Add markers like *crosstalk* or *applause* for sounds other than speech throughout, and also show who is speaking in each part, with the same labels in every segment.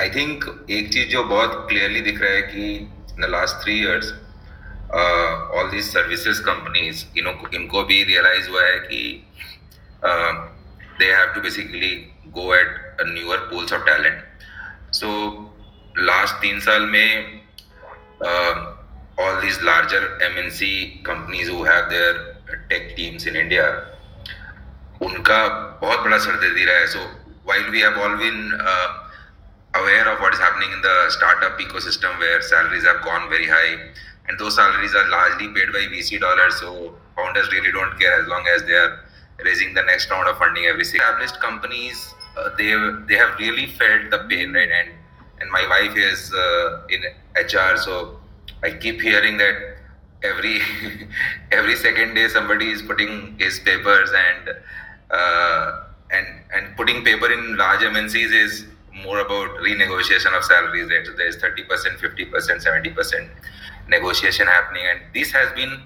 Speaker 1: I think एक चीज़ जो बहुत क्लियरली दिख रहा है कि in the last three years all these services companies इनको भी रियलाइज़ हुआ है कि they have to basically go at newer pools of talent so last तीन साल में all these larger M N C companies who have their tech teams in India उनका बहुत बड़ा सरदर्दी रहा है। So while we have all been aware of what is happening in the startup ecosystem where salaries have gone very high and those salaries are largely paid by VC dollars so founders really don't care as long as they are raising the next round of funding every established companies uh, they they have really felt the pain right? And and my wife is uh, in HR, so I keep hearing that every *laughs* every second day somebody is putting his papers and uh, and and putting paper in large MNCs is more about renegotiation of salaries. So there is thirty percent, fifty percent, seventy percent negotiation happening, and this has been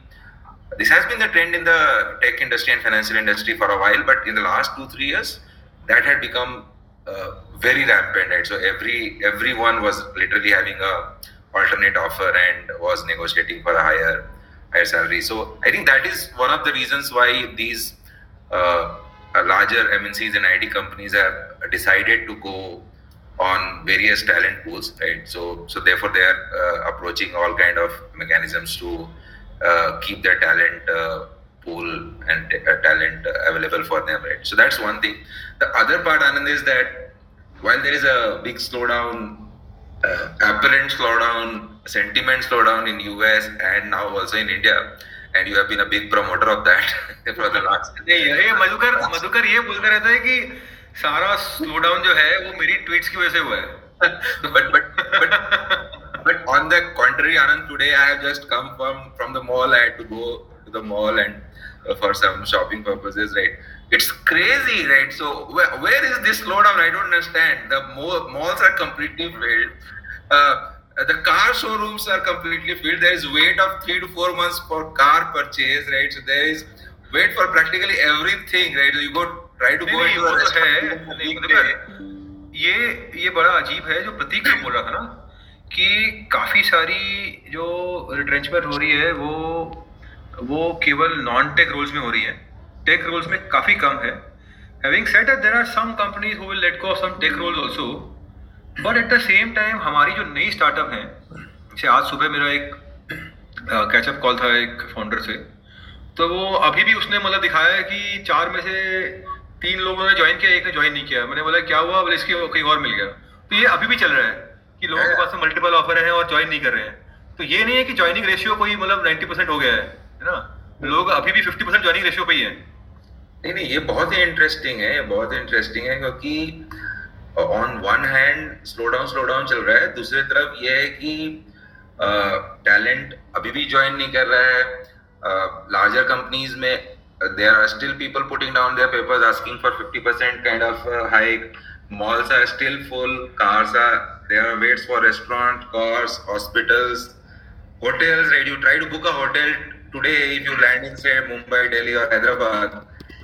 Speaker 1: this has been the trend in the tech industry and financial industry for a while. But in the last two three years, that had become uh, very rampant, right? So every everyone was literally having a alternate offer and was negotiating for a higher higher salary. So I think that is one of the reasons why these uh, larger MNCs and IT companies have decided to go on various talent pools, right? So so therefore they are uh, approaching all kind of mechanisms to uh, keep their talent uh, pool and uh, talent available for them, right? So that's one thing. The other part, Anand, is that while there is a big slowdown, uh, apparent slowdown, sentiment slowdown in US and now also in India, and you have been a big promoter of that *laughs* for the last. *laughs*
Speaker 2: ये मधुकर मधुकर ये बोलता रहता है कि सारा slowdown जो है वो मेरी ट्वीट्स की वजह से हुआ है.
Speaker 1: but but on the contrary, Anand, today I have just come from from the mall. I had to go to the mall and uh, for some shopping purposes, right? It's crazy, right? So where, where is this slowdown? I don't understand. The malls are completely. Uh, the car showrooms are completely filled. There is wait of three to four months for car purchase, right? So there is wait for practically everything, right? So you go try to go into a
Speaker 2: restaurant. ये ये बड़ा अजीब है जो प्रतीक बोल रहा था ना कि काफ़ी सारी जो रिट्रेंचमेंट हो रही है वो वो केवल नॉन टेक रोल्स में हो रही है। टेक रोल्स में काफ़ी कम है। Having said that there are some companies who will let go some tech roles also but at the same time हमारी जो नई स्टार्टअप हैं जैसे आज सुबह मेरा एक कैचअप कॉल था एक फाउंडर से तो वो अभी भी उसने मतलब दिखाया है कि चार में से तीन लोगों ने ज्वाइन किया एक ने ज्वाइन नहीं किया। मैंने बोला क्या हुआ? बोले इसकी कहीं और मिल गया। तो ये अभी भी चल रहा है कि लोगों के पास मल्टीपल ऑफ़र है और ज्वाइन नहीं कर रहे हैं। तो ये नहीं है कि ज्वाइनिंग रेशियो कोई मतलब नाइन्टी परसेंट हो गया है ना? लोग अभी भी फिफ्टी परसेंट ज्वाइनिंग रेशियो पे ही है।
Speaker 1: नहीं नहीं ये बहुत ही इंटरेस्टिंग है ये बहुत इंटरेस्टिंग है क्योंकि on one hand slow down slow down चल रहा है। दूसरी तरफ़ ये है कि टैलेंट uh, अभी भी ज्वाइन नहीं कर रहा है। लार्जर uh, कंपनीज़ में there are still people putting down their papers asking for 50% kind of uh, hike malls are still full cars are there are waits for restaurant cars hospitals hotels right you try to book a hotel today if you land in say mumbai delhi or hyderabad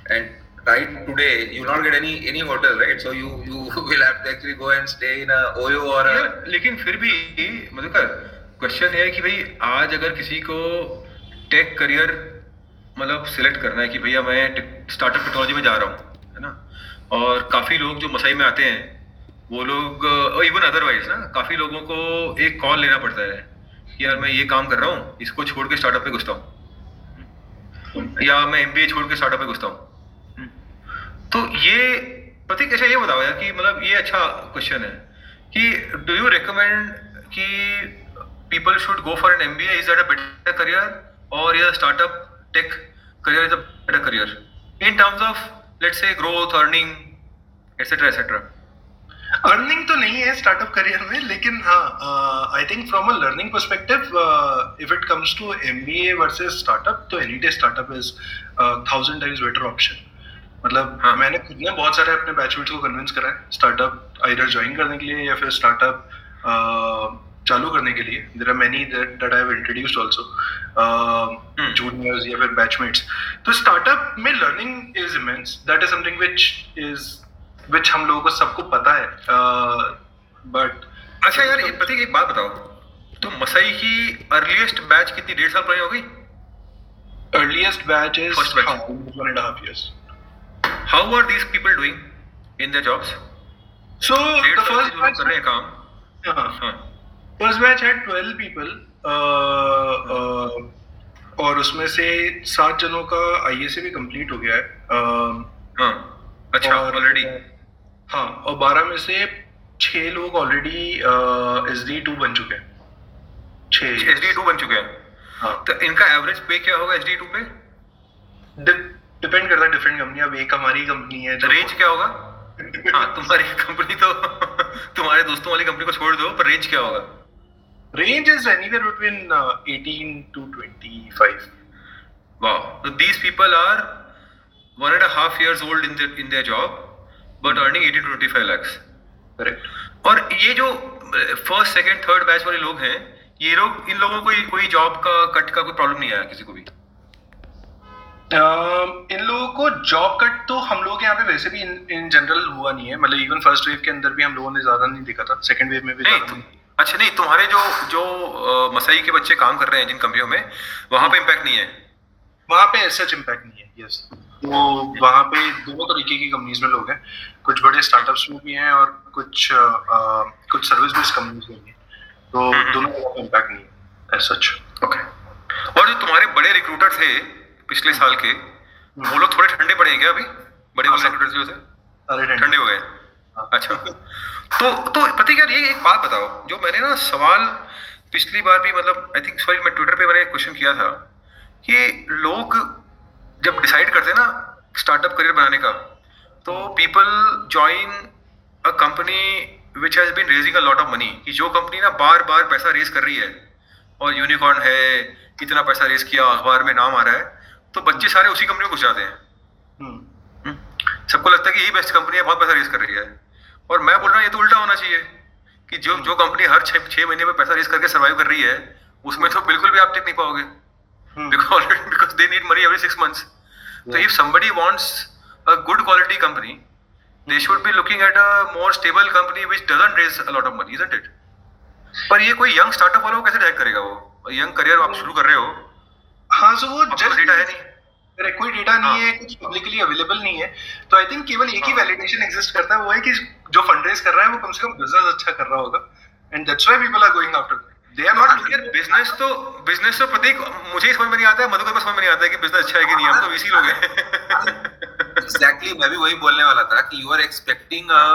Speaker 1: and right today you not get any any hotel right so you you will have to actually go and stay in a oyo or a
Speaker 2: लेकिन फिर भी Madhukar question है कि भाई आज अगर किसी को टेक करियर मतलब सिलेक्ट करना है कि भैया मैं स्टार्टअप टेक्नोलॉजी में जा रहा हूँ है ना? और काफ़ी लोग जो मसाई में आते हैं वो लोग इवन अदरवाइज़ ना काफ़ी लोगों को एक कॉल लेना पड़ता है कि यार मैं ये काम कर रहा हूँ इसको छोड़ के स्टार्टअप पे घुसता हूँ। या मैं एमबीए छोड़ के स्टार्टअप पे घुसता हूँ। तो ये प्रतीक ऐसा ये बताओ यार कि मतलब ये अच्छा क्वेश्चन है कि डू यू रिकमेंड कि people should go for an M B is that a better career और या startup tech career is a better career. In terms of let's say growth earning etcetera etcetera
Speaker 3: earning तो नहीं है startup career में लेकिन हाँ I think from a learning perspective if it comes to M B A versus startup तो any day startup is thousand times better option मतलब हाँ. मैंने खुद ने बहुत सारे अपने बैचमेट्स को कन्विंस करा है स्टार्टअप आइडर ज्वाइन करने के लिए या फिर स्टार्टअप uh, चालू करने के लिए there are many that I have introduced also juniors या फिर बैचमेट्स तो स्टार्टअप में learning is immense that is something which is which हम लोगों को सबको पता है. बट
Speaker 2: अच्छा यार ये पति एक बात बताओ। तो मसई की अर्लीस्ट बैच कितनी डेढ़ साल पुरानी हो गई?
Speaker 3: earliest batch is
Speaker 2: First batch.
Speaker 3: हाँ, one and a half years.
Speaker 2: How are these
Speaker 3: people
Speaker 2: doing
Speaker 3: in
Speaker 2: their
Speaker 3: jobs
Speaker 2: से जो लोग
Speaker 3: batch,
Speaker 2: कर रहे हैं काम।
Speaker 3: हाँ,
Speaker 2: हाँ।
Speaker 3: First batch had 12 people. Uh, uh, और उसमें से सात जनों का आई भी कंप्लीट हो गया है। Uh,
Speaker 2: हाँ अच्छा ऑलरेडी
Speaker 3: हाँ और बारह में से छह लोग ऑलरेडी एस डी टू बन चुके हैं। छह।
Speaker 2: एच डी टू बन चुके हैं?
Speaker 3: हाँ।
Speaker 2: तो इनका एवरेज पे क्या होगा H D to pay?
Speaker 3: Depend करता है डिफरेंट कंपनी अब एक हमारी कंपनी है
Speaker 2: रेंज क्या होगा? हाँ तुम्हारी कंपनी तो *laughs* तुम्हारे दोस्तों वाली कंपनी को छोड़ दो पर रेंज क्या होगा?
Speaker 3: Range is anywhere between 18 to 25
Speaker 2: Wow. So these people are one and a half years old in their in their job, but earning 80 to 25 lakhs.
Speaker 3: Correct
Speaker 2: और ये जो फ़र्स्ट सेकंड थर्ड बैच वाले लोग हैं ये लोग इन लोगों को कोई जॉब का कट का कोई प्रॉब्लम नहीं आया किसी को भी?
Speaker 3: Um, इन लोगों को जॉब कट तो हम लोग यहाँ पे वैसे भी इन इन जनरल हुआ नहीं है। मतलब इवन फ़र्स्ट वेव के अंदर भी हम लोगों ने ज़्यादा नहीं देखा था। सेकंड वेव में भी
Speaker 2: नहीं
Speaker 3: ज़्यादा नहीं।
Speaker 2: अच्छा नहीं तुम्हारे जो जो अ, मसई के बच्चे काम कर रहे हैं जिन कंपनियों में वहाँ पे इम्पैक्ट नहीं है?
Speaker 3: वहाँ पे सच इम्पैक्ट नहीं है यस वो वहाँ पे दोनों तरीके की कंपनीज़ में लोग हैं। कुछ बड़े स्टार्टअप्स में भी हैं और कुछ अ, अ, कुछ सर्विस बेस्ड कंपनीज़ में भी हैं। तो
Speaker 2: हम्म।
Speaker 3: दोनों का इम्पैक्ट नहीं है सच
Speaker 2: ओके और जो तुम्हारे बड़े रिक्रूटर थे पिछले साल के वो लोग थोड़े ठंडे पड़े हैं क्या अभी? बड़े बड़े रिक्रूटर जो थे ठंडे हो गए।
Speaker 3: हाँ।
Speaker 2: अच्छा। तो तो पता क्या ये एक बात बताओ जो मैंने ना सवाल पिछली बार भी मतलब आई थिंक सॉरी मैं ट्विटर पे मैंने क्वेश्चन किया था कि लोग जब डिसाइड करते हैं ना स्टार्टअप करियर बनाने का तो people join a company which has been raising a lot of money कि जो कंपनी ना बार बार पैसा रेज कर रही है और यूनिकॉर्न है इतना पैसा रेज किया अखबार में नाम आ रहा है तो बच्चे सारे उसी कंपनी में घुस जाते हैं।
Speaker 3: हम्म।
Speaker 2: सबको लगता है कि यही बेस्ट कंपनी है बहुत पैसा रेज कर रही है। और मैं बोल रहा हूँ ये तो उल्टा होना चाहिए कि जो जो कंपनी हर छह छह महीने में पैसा रेस करके सर्वाइव कर रही है उसमें तो बिल्कुल भी आप टिक नहीं पाओगे। Good quality company they should be looking at a more stable company which doesn't raise of money it पर ये कोई यंग स्टार्टअप वाला कैसे डायरेक्ट करेगा वो? यंग करियर आप hmm. शुरू कर रहे हो।
Speaker 3: हाँ सो वो
Speaker 2: जस्ट है नहीं।
Speaker 3: अरे कोई डेटा नहीं
Speaker 2: हाँ।
Speaker 3: है कुछ पब्लिकली अवेलेबल नहीं है। तो आई थिंक केवल एक ही
Speaker 2: हाँ।
Speaker 3: वैलिडेशन एग्जिस्ट करता है वो है कि जो फंड रेज कर रहा है वो कम से कम बिज़नेस अच्छा कर रहा होगा। And that's why people are going after they are not looking
Speaker 2: business तो बिज़नेस तो प्रतीक मुझे ही समझ में नहीं आता है मधुकर को समझ में नहीं आता है कि बिज़नेस अच्छा है कि नहीं हम तो वीसी लोग हैं।
Speaker 1: एग्जैक्टली मैं भी वही बोलने वाला था कि you are expecting a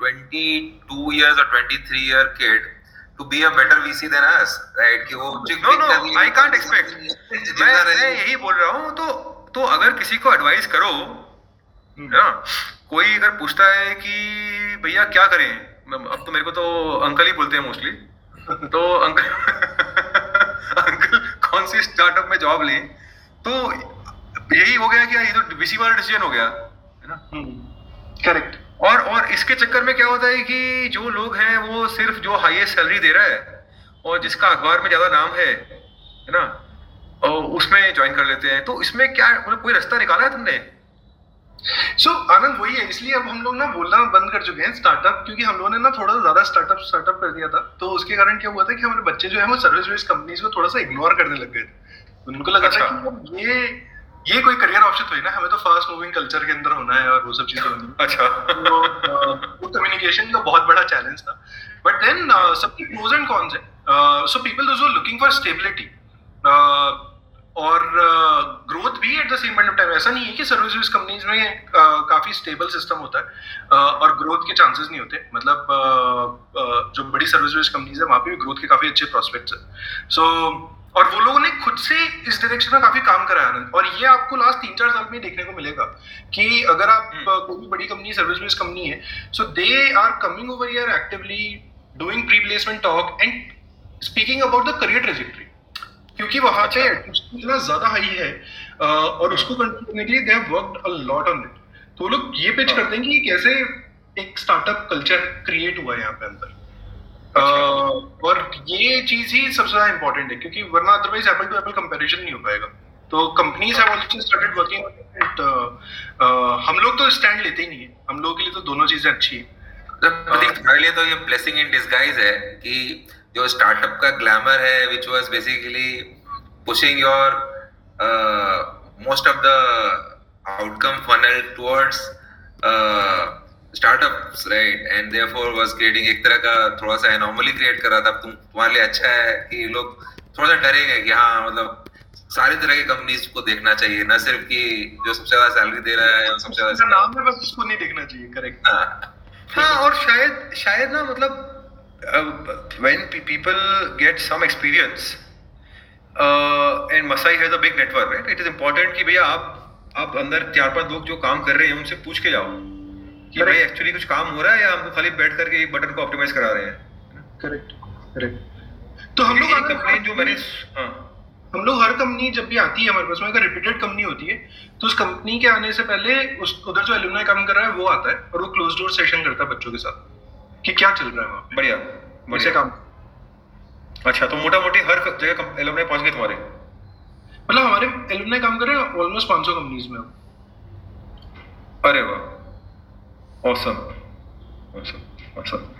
Speaker 1: 22 years or 23 year kid to be a better VC than us, right? कि वो
Speaker 2: no no I can't expect मैं मैं यही बोल रहा हूँ तो तो अगर किसी को एडवाइस करो ना कोई अगर पूछता है कि भैया क्या करें? अब तो मेरे को तो अंकल ही बोलते हैं मोस्टली तो अंकल *laughs* अंकल कौन सी स्टार्टअप में जॉब लें? तो यही हो गया कि ये तो वीसी वाला डिसीज़न हो गया है ना?
Speaker 3: करेक्ट
Speaker 2: और और इसके चक्कर में क्या होता है कि जो लोग हैं वो सिर्फ़ जो हाईएस्ट सैलरी दे रहा है और जिसका अखबार में ज़्यादा नाम है है ना और उसमें ज्वाइन कर लेते हैं। तो इसमें क्या मतलब कोई रास्ता निकाला है तुमने?
Speaker 3: सो so, आनंद वही है इसलिए अब हम लोग ना बोलना बंद कर चुके हैं स्टार्टअप क्योंकि हम लोगों ने ना थोड़ा ज़्यादा स्टार्टअप स्टार्टअप कर दिया था। तो उसके कारण क्या हुआ था कि हमारे बच्चे जो है वो सर्विस बेस्ड कंपनीज़ को थोड़ा सा इग्नोर करने लग गए थे। उनको लगा था
Speaker 2: अच्छा।
Speaker 3: कि ये ये कोई करियर ऑप्शन तो है ना हमें तो फास्ट मूविंग कल्चर के अंदर होना है और वो सब चीज़ें होनी
Speaker 2: अच्छा।
Speaker 3: तो वो कम्युनिकेशन का बहुत बड़ा चैलेंज था। बट देन सबके प्रोज एंड कॉन्स है। So people those looking for stability और ग्रोथ भी at the same point of time ऐसा नहीं है कि सर्विस कंपनीज़ में uh, काफ़ी स्टेबल सिस्टम होता है uh, और ग्रोथ के चांसेस नहीं होते। मतलब uh, uh, जो बड़ी सर्विस कंपनीज़ है वहाँ पे भी ग्रोथ के काफ़ी अच्छे प्रोस्पेक्ट्स है। सो और वो लोगों ने खुद से इस डायरेक्शन में काफ़ी काम करा है आनंद और ये आपको लास्ट तीन चार साल में देखने को मिलेगा कि अगर आप
Speaker 2: हम्म।
Speaker 3: कोई भी बड़ी कंपनी सर्विस बेस्ड कंपनी है so they are coming over here actively doing pre placement talk and speaking about the career trajectory क्योंकि वहाँ पे admission इतना ज़्यादा हाई है और उसको कंट्रोल करने के लिए they have worked a lot on it तो लोग ये पिच करते हैं कि कैसे एक स्टार्टअप कल्चर क्रिएट हुआ है यहाँ पे अंदर। और ये चीज़ ही सबसे ज़्यादा इंपॉर्टेंट है, क्योंकि वरना otherwise apple to apple comparison नहीं हो पाएगा। तो companies have also started working हम लोग तो स्टैंड लेते ही नहीं है। हम लोगों के लिए तो दोनों चीज़ें अच्छी है।
Speaker 1: तुम्हारे लिए तो ये ब्लेसिंग इन डिसगाइज है कि जो स्टार्टअप का ग्लैमर है which was basically pushing your most of the outcome funnel towards startups right and therefore was creating एक तरह का थोड़ा सा एनॉमली क्रिएट कर रहा था। तुम तुम्हारे लिए अच्छा है कि लोग थोड़ा सा डरेंगे कि हाँ मतलब सारे तरह की कंपनीज़ को देखना चाहिए। ना सिर्फ़ कि जो सबसे ज़्यादा सैलरी दे रहा है सबसे ज़्यादा
Speaker 3: नाम है बस उसको नहीं देखना चाहिए करेक्ट
Speaker 2: हाँ, हाँ और शायद शायद ना मतलब when people get some experience and Masai has a big network right it is important कि भैया आप आप अंदर चार पाँच लोग जो काम कर रहे हैं उनसे पूछ के जाओ। कि भाई एक्चुअली कुछ काम हो रहा है या हमको खाली बैठ करके एक बटन को ऑप्टिमाइज करा रहे हैं?
Speaker 3: करेक्ट करेक्ट तो हम लोग
Speaker 2: कंप्लेन जो मैंने हाँ।
Speaker 3: हम लोग हर कंपनी जब भी आती है हमारे पास में अगर रिपीटेड कंपनी होती है तो उस कंपनी के आने से पहले उस उधर जो एलुमनाई काम कर रहा है वो आता है और वो क्लोज डोर सेशन करता है बच्चों के साथ कि क्या चल रहा है वहाँ
Speaker 2: बढ़िया
Speaker 3: बढ़िया। काम
Speaker 2: अच्छा तो मोटा मोटी हर जगह एलुमनाई पहुँच गए तुम्हारे?
Speaker 3: मतलब हमारे एलुमनाई काम कर रहे हैं ऑलमोस्ट 500 कंपनीज़ में।
Speaker 2: अरे वाह।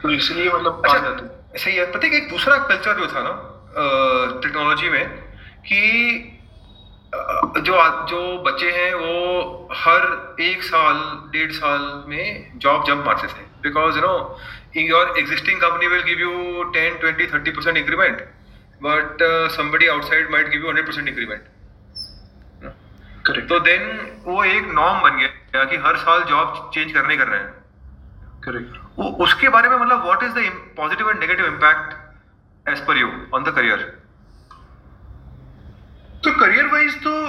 Speaker 3: तो इसलिए मतलब
Speaker 2: अच्छा सही है। पता है एक दूसरा कल्चर जो था ना टेक्नोलॉजी में कि जो जो बच्चे हैं वो हर एक साल डेढ़ साल में जॉब जंप मारते थे। Because you know your existing company will give you ten twenty thirty percent increment but somebody outside might give you hundred percent increment तो देन वो एक नॉर्म बन गया। कि हर साल जॉब चेंज करने कर रहे हैं।
Speaker 3: करेक्ट
Speaker 2: उसके बारे में मतलब what is the positive and negative impact as per you on the career
Speaker 3: तो करियर वाइज तो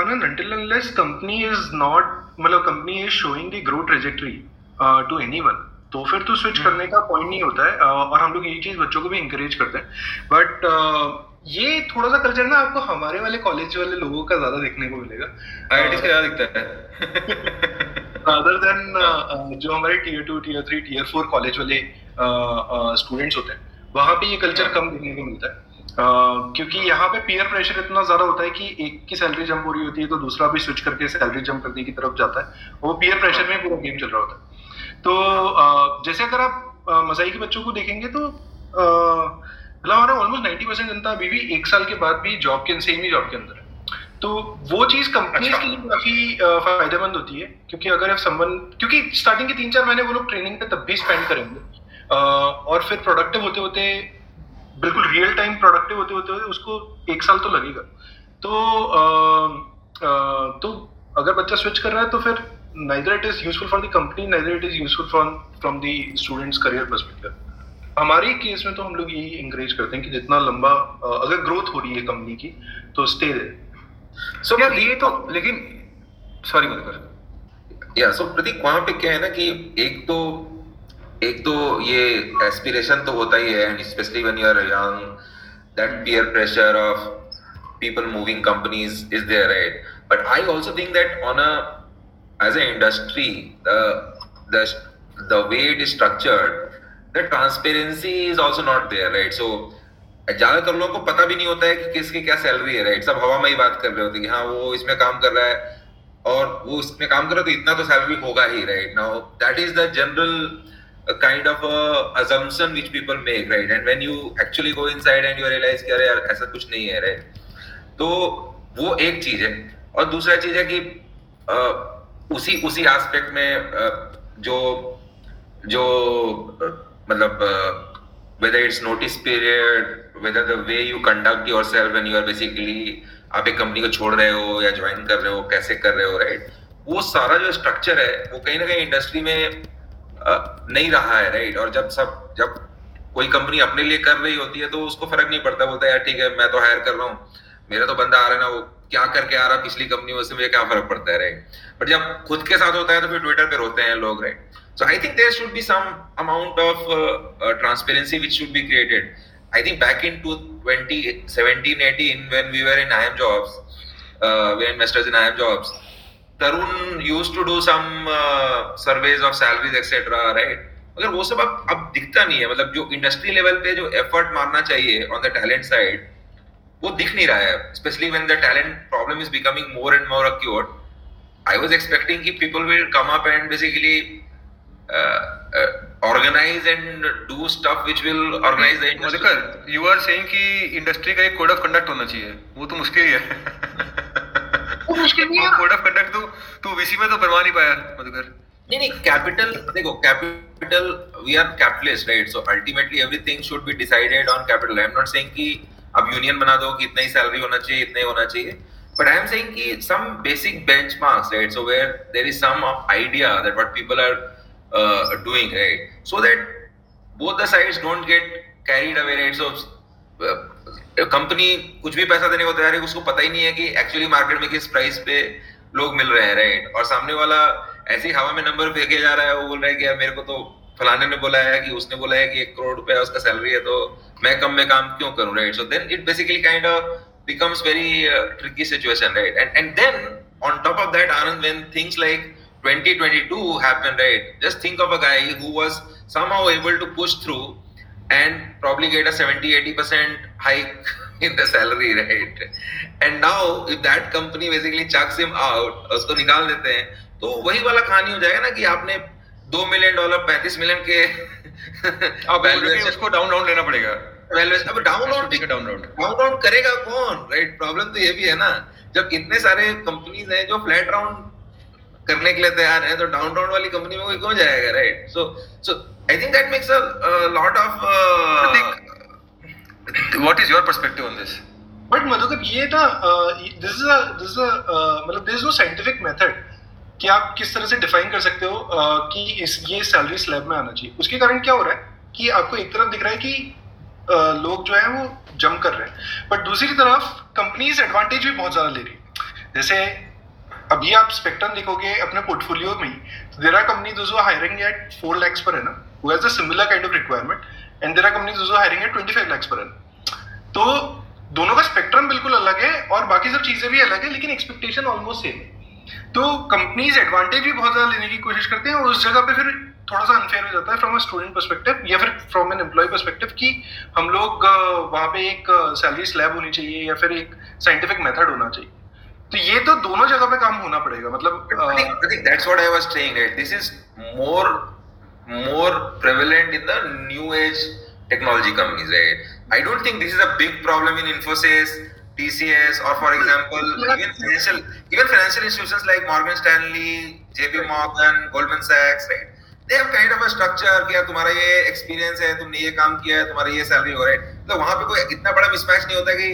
Speaker 3: Anand until unless company is not मतलब company is showing the growth trajectory to anyone तो फिर तो स्विच hmm. करने का point नहीं होता है uh, और हम लोग यही चीज़ बच्चों को भी इंकरेज करते हैं। बट ये थोड़ा सा कल्चर ना आपको हमारे वाले कॉलेज वाले लोगों का ज़्यादा देखने को मिलेगा।
Speaker 2: आईआईटी से ज़्यादा दिखता है। *laughs*
Speaker 3: अदर देन uh, जो हमारे tier two tier three tier four college वाले स्टूडेंट्स होते हैं वहाँ पे ये कल्चर हाँ। कम देखने को मिलता है। Uh, क्योंकि यहाँ पे पीयर प्रेशर इतना ज़्यादा होता है कि एक की सैलरी जंप हो रही होती है तो दूसरा भी स्विच करके सैलरी जंप करने की तरफ़ जाता है। वो पीयर प्रेशर में पूरा गेम चल रहा होता है। तो uh, जैसे अगर आप uh, मसाई के बच्चों को देखेंगे तो मतलब हमारा ऑलमोस्ट नाइन्टी परसेंट जनता अभी भी एक साल के बाद भी जॉब के सेम ही जॉब के अंदर है। तो वो चीज़ कंपनीज़ अच्छा। के लिए काफ़ी फ़ायदेमंद होती है क्योंकि अगर समवन क्योंकि स्टार्टिंग के तीन चार महीने वो लोग ट्रेनिंग पे तब भी स्पेंड करेंगे। और फिर प्रोडक्टिव होते होते बिल्कुल रियल टाइम प्रोडक्टिव होते होते उसको एक साल तो लगेगा। तो आ, आ, तो अगर बच्चा स्विच कर रहा है तो फिर neither it is useful for the company neither it is useful from from the students career perspective हमारे केस में तो हम लोग यही इंकरेज करते हैं कि जितना लंबा अगर ग्रोथ हो रही है कंपनी की तो स्टे दे
Speaker 2: सो यार ये तो लेकिन सॉरी मधुकर
Speaker 1: या सो प्रतीक वहाँ पे क्या है ना कि एक तो एक तो ये एस्पिरेशन तो होता ही है and specially when you are young that peer pressure of people moving companies is there right? But i also think that on a as an industry the the the way it is structured the transparency is also not there right? So ज़्यादातर लोगों को पता भी नहीं होता है कि किसकी क्या सैलरी है राइट सब हवा में ही बात कर रहे होते हैं कि हाँ वो इसमें काम कर रहा है और वो इसमें काम कर रहा है तो इतना तो सैलरी होगा ही right now that is the general a kind of a assumption which people make right? And when you actually go inside and you realize कि अरे यार ऐसा कुछ नहीं है right? तो वो एक चीज़ है। और दूसरा चीज़ है कि आ, उसी उसी एस्पेक्ट में आ, जो जो मतलब whether it's notice period, whether the way you conduct yourself when you are basically, आप एक कंपनी को छोड़ रहे हो या ज्वाइन कर रहे हो, कैसे कर रहे हो राइट वो सारा जो स्ट्रक्चर है, वो कहीं ना कहीं इंडस्ट्री में नहीं रहा है राइट और जब सब, जब कोई कंपनी अपने लिए कर रही होती है तो उसको फ़र्क नहीं पड़ता, बोलता है, यार, ठीक है, मैं तो हायर कर रहा हूँ, मेरा तो बंदा आ रहा है ना, वो क्या करके आ रहा पिछली कंपनी में मुझे क्या फ़र्क पड़ता है बट जब खुद के साथ होता है तो फिर ट्विटर पे रोते हैं लोग right i think there should be some amount of uh, uh, transparency which should be created i think back in 2017 18 when we were in im jobs uh, we were investors in im jobs Tarun used to do some uh, surveys of salaries etc. right? अगर वो सब अब अब दिखता नहीं है मतलब जो इंडस्ट्री लेवल पे जो एफर्ट मारना चाहिए ऑन द टैलेंट साइड वो दिख नहीं रहा है। Specially when the talent problem is becoming more and more acute I was expecting कि people will come up and basically organize and do stuff which will organize the industry.
Speaker 2: Madhukar you are saying कि industry का एक code of conduct होना चाहिए। वो तो मुश्किल ही है।
Speaker 3: वो मुश्किल नहीं है।
Speaker 2: कोड ऑफ़ कंडक्ट तो तू वीसी में तो बनवा नहीं पाया मधुकर।
Speaker 1: नहीं नहीं कैपिटल देखो capital we are capitalist right so ultimately everything should be decided on capital I am not saying कि अब यूनियन बना दो कि इतना ही सैलरी होना चाहिए, इतना ही होना चाहिए। बट आई एम सेइंग कि some basic benchmarks right so where there is some idea that what people are doing right so that both the sides don't get carried away right so company कुछ भी पैसा देने को तैयार है, उसको पता ही नहीं है कि एक्चुअली मार्केट में किस प्राइस पे लोग मिल रहे हैं राइट और सामने वाला ऐसी हवा में नंबर फेंके जा रहा है, वो बोल रहा है कि यार मेरे को तो फलाने ने बोला है कि उसने बोला है कि एक करोड़ रुपया उसका सैलरी है तो मैं कम में काम क्यों करूँ right so then it basically kind of becomes very uh, tricky situation right and and then on top of that anand when things like 2022 happened right just think of a guy who was somehow able to push through and probably get a 70 80% hike in the salary right and now if that company basically chucks him out उसको निकाल देते हैं तो वही वाला कहानी हो जाएगा ना कि आपने दो मिलियन डॉलर पैंतीस मिलियन के
Speaker 2: उसको डाउन डाउन लेना पड़ेगा।
Speaker 1: वैल्यूएशन अब डाउन
Speaker 2: ठीक है डाउन डाउन
Speaker 1: डाउन डाउन करेगा कौन? राइट प्रॉब्लम तो ये भी है ना जब इतने सारे कंपनीज़ हैं जो फ्लैट राउंड करने के लिए तैयार हैं तो डाउन राउंड वाली कंपनी में कोई कौन जाएगा right so so I think that makes a lot of
Speaker 2: what is your perspective on this
Speaker 3: but Madhukar ये ना this is a this is a मतलब there is no scientific method कि आप किस तरह से डिफाइन कर सकते हो uh, कि इस ये सैलरी स्लैब में आना चाहिए। उसके कारण क्या हो रहा है कि आपको एक तरफ़ दिख रहा है कि uh, लोग जो है वो जम कर रहे हैं। बट दूसरी तरफ़ कंपनीज़ एडवांटेज भी बहुत ज़्यादा ले रही है। जैसे अभी आप स्पेक्ट्रम देखोगे अपने पोर्टफोलियो में there are company those hiring at four lakhs पर है ना who has a similar kind of requirement and there are companies also hiring at 25 lakhs per annum तो दोनों का स्पेक्ट्रम बिल्कुल अलग है और बाकी सब चीज़ें भी अलग है लेकिन एक्सपेक्टेशन ऑलमोस्ट सेम है। तो कंपनीज़ एडवांटेज भी बहुत ज़्यादा लेने की कोशिश करते हैं और उस जगह पे फिर थोड़ा सा अनफेयर हो जाता है फ्रॉम अ स्टूडेंट परस्पेक्टिव या फिर फ्रॉम एन एम्प्लॉय परस्पेक्टिव कि हम लोग वहाँ पे एक सैलरी स्लैब होनी चाहिए या फिर एक साइंटिफिक मेथड होना चाहिए तो ये तो दोनों जगह पे काम होना पड़ेगा मतलब
Speaker 1: think, I think that's what I was saying. Right? This is more more prevalent in the new age technology companies, right? I don't think this is a TCS, or for example, even financial even financial institutions like Morgan Stanley, JP Morgan, Goldman Sachs, right? They have kind of a structure कि यार तुम्हारा ये experience है तुमने ये काम किया है तुम्हारा ये सैलरी हो रहा है। तो वहाँ पे कोई इतना बड़ा मिसमैच नहीं होता कि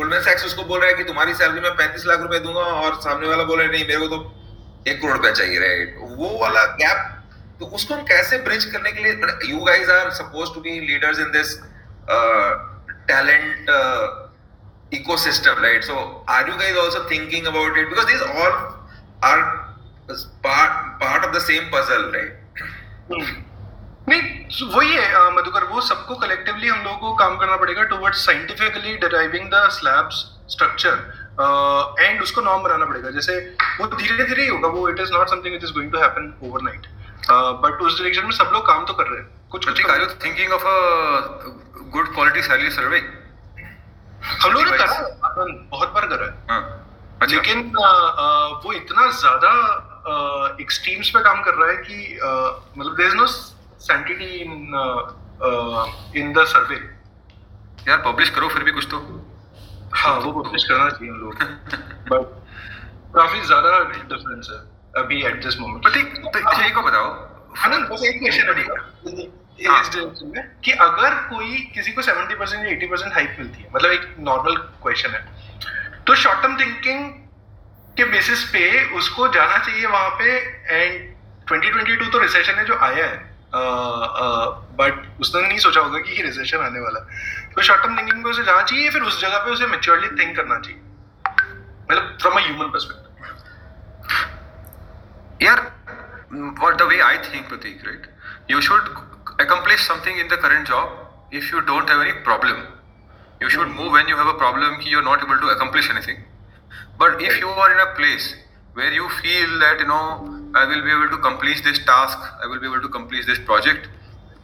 Speaker 1: गोल्डमैन सैक्स उसको बोल रहा है कि तुम्हारी सैलरी मैं पैंतीस लाख रुपए दूँगा और सामने वाला बोल रहा है नहीं मेरे को तो एक करोड़ रुपया चाहिए राइट वो वाला गैप तो उसको हम कैसे ब्रिज करने के लिए you guys are suppose to be leaders in this talent ecosystem right? So are you guys also thinking about it? Because these all are part part of the same puzzle right?
Speaker 3: नहीं वही है मधुकर वो सबको collectively हम लोगों को काम करना पड़ेगा towards scientifically deriving the slabs structure and उसको नॉर्म बनाना पड़ेगा। जैसे वो धीरे धीरे ही होगा वो it is not something which is going to happen overnight but उस डायरेक्शन में सब लोग काम तो कर रहे हैं। कुछ कुछ
Speaker 2: thinking of a good quality salary survey?
Speaker 3: हम लोगों करा बहुत बार करा है।
Speaker 2: हाँ अच्छा।
Speaker 3: लेकिन अ, अ, वो इतना ज़्यादा एक्सट्रीम्स पे काम कर रहा है कि मतलब there is no sanctity in in the survey
Speaker 2: यार पब्लिश करो फिर भी कुछ तो।
Speaker 3: हाँ वो पब्लिश करना चाहिए हम लोग बट काफ़ी ज़्यादा डिफरेंस है अभी एट दिस मोमेंट
Speaker 2: प्रतीक तो अच्छा एक को बताओ।
Speaker 3: आनंद बस एक क्वेश्चन हाँ। इस डायरेक्शन में कि अगर कोई किसी को 70 परसेंट या 80 परसेंट हाइक मिलती है मतलब एक नॉर्मल क्वेश्चन है तो शॉर्ट टर्म थिंकिंग के बेसिस पे उसको जाना चाहिए वहाँ पे एंड 2022 तो रिसेशन है जो आया है बट उसने नहीं सोचा होगा कि रिसेशन आने वाला है। तो शॉर्ट टर्म थिंकिंग पे उसे जाना चाहिए फिर उस जगह पे उसे मेच्योरली थिंक करना चाहिए? मतलब फ्रॉम अ ह्यूमन पर्सपेक्टिव
Speaker 2: यार what the way I think Pratik right? You should accomplish something in the current job if you don't have any problem you should move when you have a problem कि you're not able to accomplish anything but if you are in a place where you feel that you know I will be able to complete this task I will be able to complete this project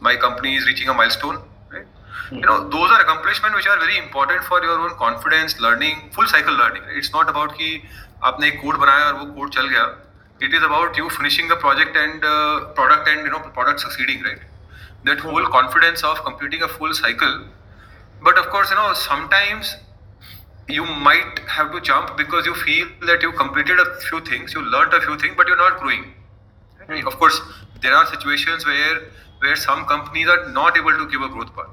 Speaker 2: my company is reaching a milestone right you know those are accomplishments which are very important for your own confidence learning full cycle learning right? it's not about कि आपने एक code बनाया और वो code चल गया it is about you finishing the project and uh, product and you know product succeeding right that whole confidence of completing a full cycle. But of course, you know, sometimes you might have to jump because you feel that you completed a few things, you learned a few things, but you're not growing. Of course, there are situations where where some companies are not able to give a growth path.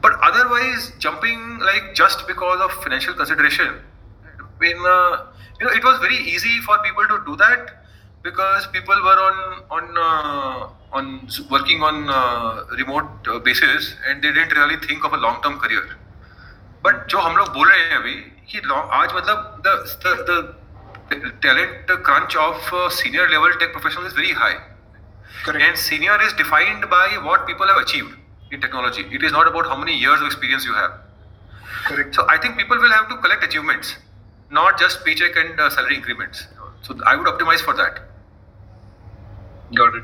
Speaker 2: But otherwise, jumping like just because of financial consideration, when uh, you know, it was very easy for people to do that because people were on on uh, on working on uh, remote uh, basis and they didn't really think of a long term career. But जो हम लोग बोल रहे हैं अभी कि आज मतलब the the talent crunch of uh, senior level tech professionals is very high.
Speaker 3: Correct.
Speaker 2: And senior is defined by what people have achieved in technology. It is not about how many years of experience you have.
Speaker 3: Correct.
Speaker 2: So I think people will have to collect achievements, not just paycheck and uh, salary increments. So I would optimize for that.
Speaker 3: Got it.